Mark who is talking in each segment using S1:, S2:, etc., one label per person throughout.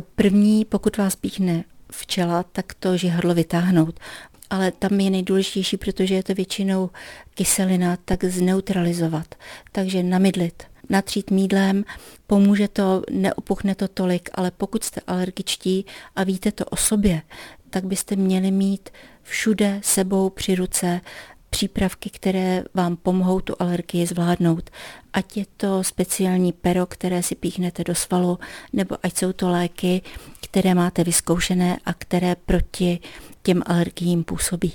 S1: první, pokud vás píchne včela, tak to žihadlo vytáhnout. Ale tam je nejdůležitější, protože je to většinou kyselina, tak zneutralizovat. Takže namydlit, natřít mídlem, pomůže to, neopuchne to tolik, ale pokud jste alergičtí a víte to o sobě, tak byste měli mít všude sebou při ruce přípravky, které vám pomohou tu alergii zvládnout. Ať je to speciální pero, které si píchnete do svalu, nebo ať jsou to léky, které máte vyzkoušené a které proti těm alergiím působí.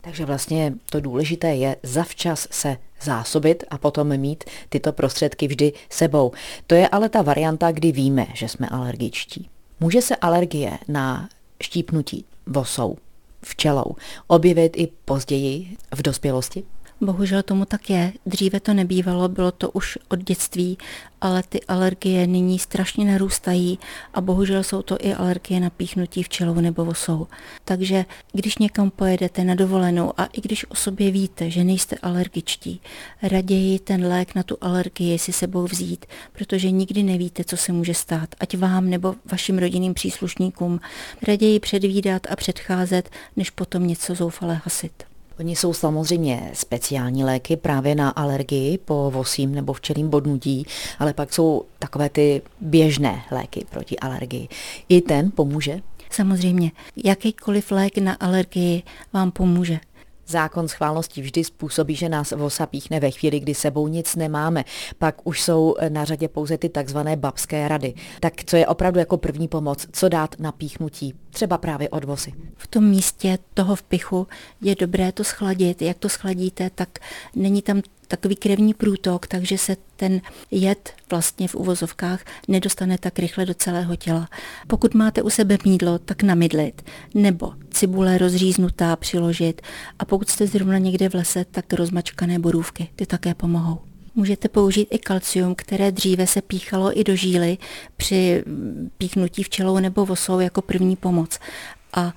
S2: Takže vlastně to důležité je zavčas se zásobit a potom mít tyto prostředky vždy sebou. To je ale ta varianta, kdy víme, že jsme alergičtí. Může se alergie na štípnutí vosou včelou objevit i později v dospělosti?
S1: Bohužel tomu tak je. Dříve to nebývalo, bylo to už od dětství, ale ty alergie nyní strašně narůstají a bohužel jsou to i alergie na píchnutí včelou nebo vosou. Takže když někam pojedete na dovolenou a i když o sobě víte, že nejste alergičtí, raději ten lék na tu alergii si sebou vzít, protože nikdy nevíte, co se může stát, ať vám nebo vašim rodinným příslušníkům. Raději předvídat a předcházet, než potom něco zoufale hasit.
S2: Oni jsou samozřejmě speciální léky právě na alergii po vosím nebo včelím bodnutí, ale pak jsou takové ty běžné léky proti alergii. I ten pomůže?
S1: Samozřejmě, jakýkoliv lék na alergii vám pomůže.
S2: Zákon schválnosti vždy způsobí, že nás vosa píchne ve chvíli, kdy sebou nic nemáme. Pak už jsou na řadě pouze ty takzvané babské rady. Tak co je opravdu jako první pomoc? Co dát na píchnutí? Třeba právě od vosy.
S1: V tom místě toho vpichu je dobré to schladit. Jak to schladíte, tak není tam takový krevní průtok, takže se ten jed vlastně v uvozovkách nedostane tak rychle do celého těla. Pokud máte u sebe mídlo, tak namydlit, nebo cibule rozříznutá přiložit a pokud jste zrovna někde v lese, tak rozmačkané borůvky, ty také pomohou. Můžete použít i kalcium, které dříve se píchalo i do žíly při píchnutí včelou nebo vosou jako první pomoc. A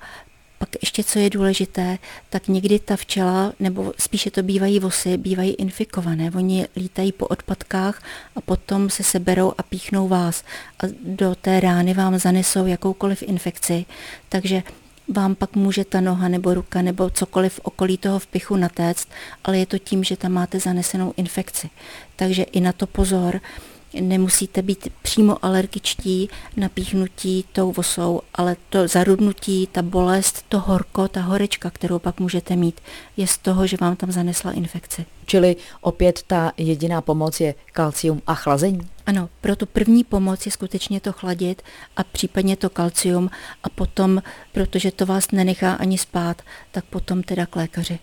S1: pak ještě, co je důležité, tak někdy ta včela, nebo spíše to bývají vosy, bývají infikované. Oni lítají po odpadkách a potom se seberou a píchnou vás a do té rány vám zanesou jakoukoliv infekci. Takže vám pak může ta noha nebo ruka nebo cokoliv v okolí toho vpichu natéct, ale je to tím, že tam máte zanesenou infekci. Takže i na to pozor nemusíte být přímo alergičtí na píchnutí tou vosou, ale to zarudnutí, ta bolest, to horko, ta horečka, kterou pak můžete mít, je z toho, že vám tam zanesla infekci.
S2: Čili opět ta jediná pomoc je kalcium a chlazení?
S1: Ano, pro tu první pomoc je skutečně to chladit a případně to kalcium a potom, protože to vás nenechá ani spát, tak potom teda k lékaři.